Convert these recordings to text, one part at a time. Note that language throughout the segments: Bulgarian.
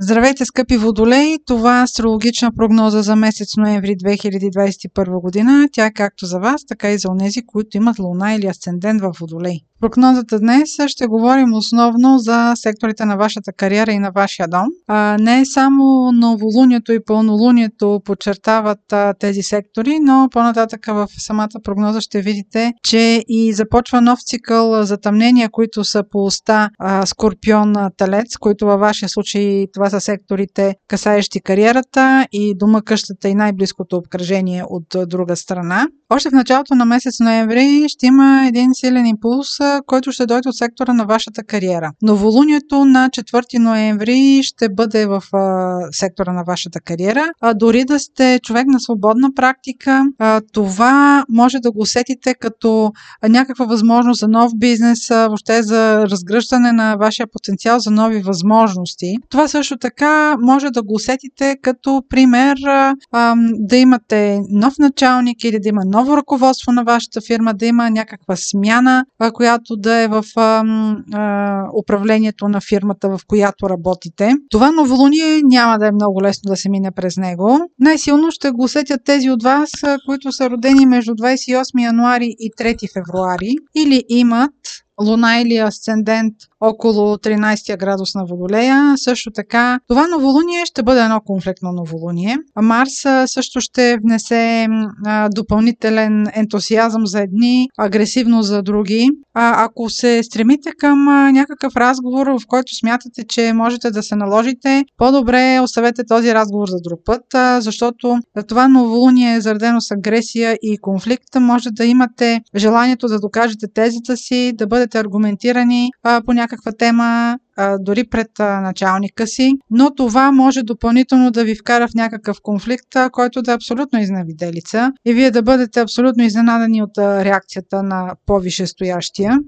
Здравейте, скъпи водолеи! Това е астрологична прогноза за месец ноември 2021 година. Тя е както за вас, така и за онези, които имат луна или асцендент в водолей. Прогнозата днес ще говорим основно за секторите на вашата кариера и на вашия дом. А, не само новолунието и пълнолунието подчертават а, тези сектори, но по-нататък в самата прогноза ще видите, че и започва нов цикъл затъмнения, които са по уста Скорпион Телец, които във вашия случай това са секторите касаещи кариерата и дома, къщата и най-близкото обкръжение от друга страна. Още в началото на месец ноември ще има един силен импулс, който ще дойде от сектора на вашата кариера. Новолунието на 4 ноември ще бъде в а, сектора на вашата кариера. А, дори да сте човек на свободна практика, а, това може да го усетите като някаква възможност за нов бизнес, въобще за разгръщане на вашия потенциал за нови възможности. Това също така може да го усетите като пример да имате нов началник или да има ново ръководство на вашата фирма, да има някаква смяна, която да е в управлението на фирмата, в която работите. Това новолуние няма да е много лесно да се мине през него. Най-силно ще го усетят тези от вас, които са родени между 28 януари и 3 февруари или имат луна или асцендент около 13 градус на Водолея. Също така, това новолуние ще бъде едно конфликтно новолуние. Марс също ще внесе допълнителен ентусиазъм за едни, агресивно за други. Ако се стремите към някакъв разговор, в който смятате, че можете да се наложите, по-добре оставете този разговор за друг път, защото това новолуние е заредено с агресия и конфликт. Може да имате желанието да докажете тезата си, да бъдете аргументирани а, по някаква тема, а, дори пред а, началника си, но това може допълнително да ви вкара в някакъв конфликт, а, който да е абсолютно изнавиделица и вие да бъдете абсолютно изненадани от а, реакцията на по-вишестоящия.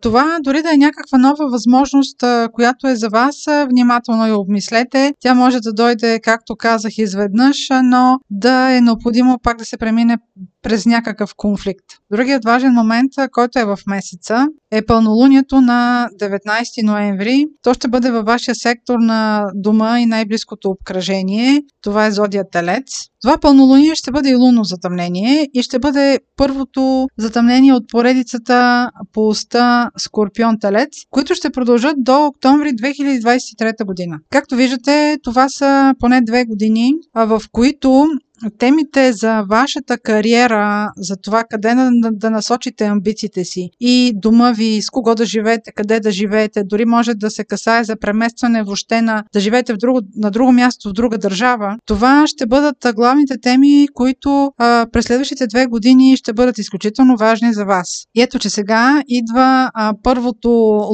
Това дори да е някаква нова възможност, която е за вас, внимателно я обмислете. Тя може да дойде, както казах, изведнъж, но да е необходимо пак да се премине през някакъв конфликт. Другият важен момент, който е в месеца, е пълнолунието на 19 ноември. То ще бъде във вашия сектор на дома и най-близкото обкръжение. Това е зодия Телец. Това пълнолуние ще бъде и лунно затъмнение и ще бъде първото затъмнение от поредицата по уста Скорпион Телец, които ще продължат до октомври 2023 година. Както виждате, това са поне две години, в които темите за вашата кариера, за това къде да, да насочите амбициите си и дома ви, с кого да живеете, къде да живеете, дори може да се касае за преместване въобще на да живеете в друго, на друго място, в друга държава. Това ще бъдат главните теми, които а, през следващите две години ще бъдат изключително важни за вас. И ето, че сега идва а, първото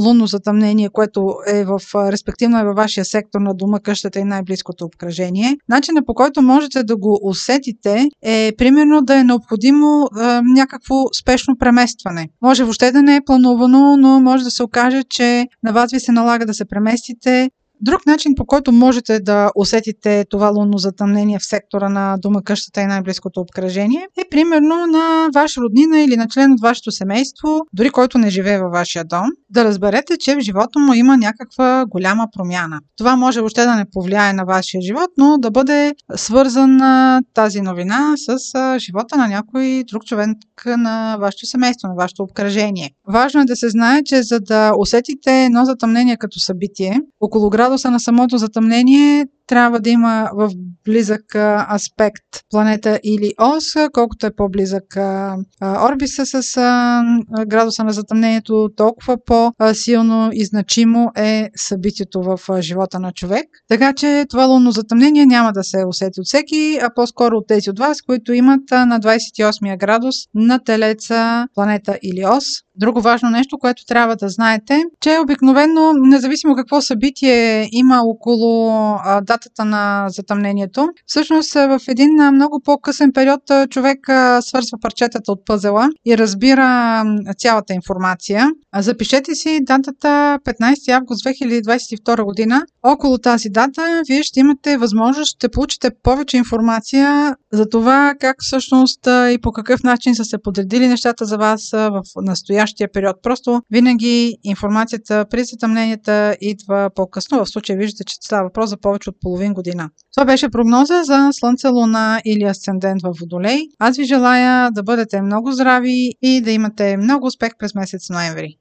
лунно затъмнение, което е в, респективно е във вашия сектор на дома, къщата и най-близкото обкръжение. Начинът по който можете да го усетите е примерно да е необходимо е, някакво спешно преместване. Може въобще да не е планувано, но може да се окаже, че на вас ви се налага да се преместите Друг начин, по който можете да усетите това лунно затъмнение в сектора на дома, къщата и най-близкото обкръжение, е примерно на ваш роднина или на член от вашето семейство, дори който не живее във вашия дом, да разберете, че в живота му има някаква голяма промяна. Това може въобще да не повлияе на вашия живот, но да бъде свързана тази новина с живота на някой друг човек на вашето семейство, на вашето обкръжение. Важно е да се знае, че за да усетите едно затъмнение като събитие, около град градуса на самото затъмнение трябва да има в близък аспект планета или ос, колкото е по-близък орбиса с градуса на затъмнението, толкова по-силно и значимо е събитието в живота на човек. Така че това лунно затъмнение няма да се усети от всеки, а по-скоро от тези от вас, които имат на 28 градус на телеца планета или ос. Друго важно нещо, което трябва да знаете, че обикновено, независимо какво събитие има около датата на затъмнението. Всъщност в един много по-късен период човек свързва парчетата от пъзела и разбира цялата информация. Запишете си датата 15 август 2022 година. Около тази дата вие ще имате възможност, ще получите повече информация за това как всъщност и по какъв начин са се подредили нещата за вас в настоящия период. Просто винаги информацията при затъмненията идва по-късно. В случая виждате, че става въпрос за повече от половин година. Това беше прогноза за Слънце, Луна или Асцендент в Водолей. Аз ви желая да бъдете много здрави и да имате много успех през месец ноември.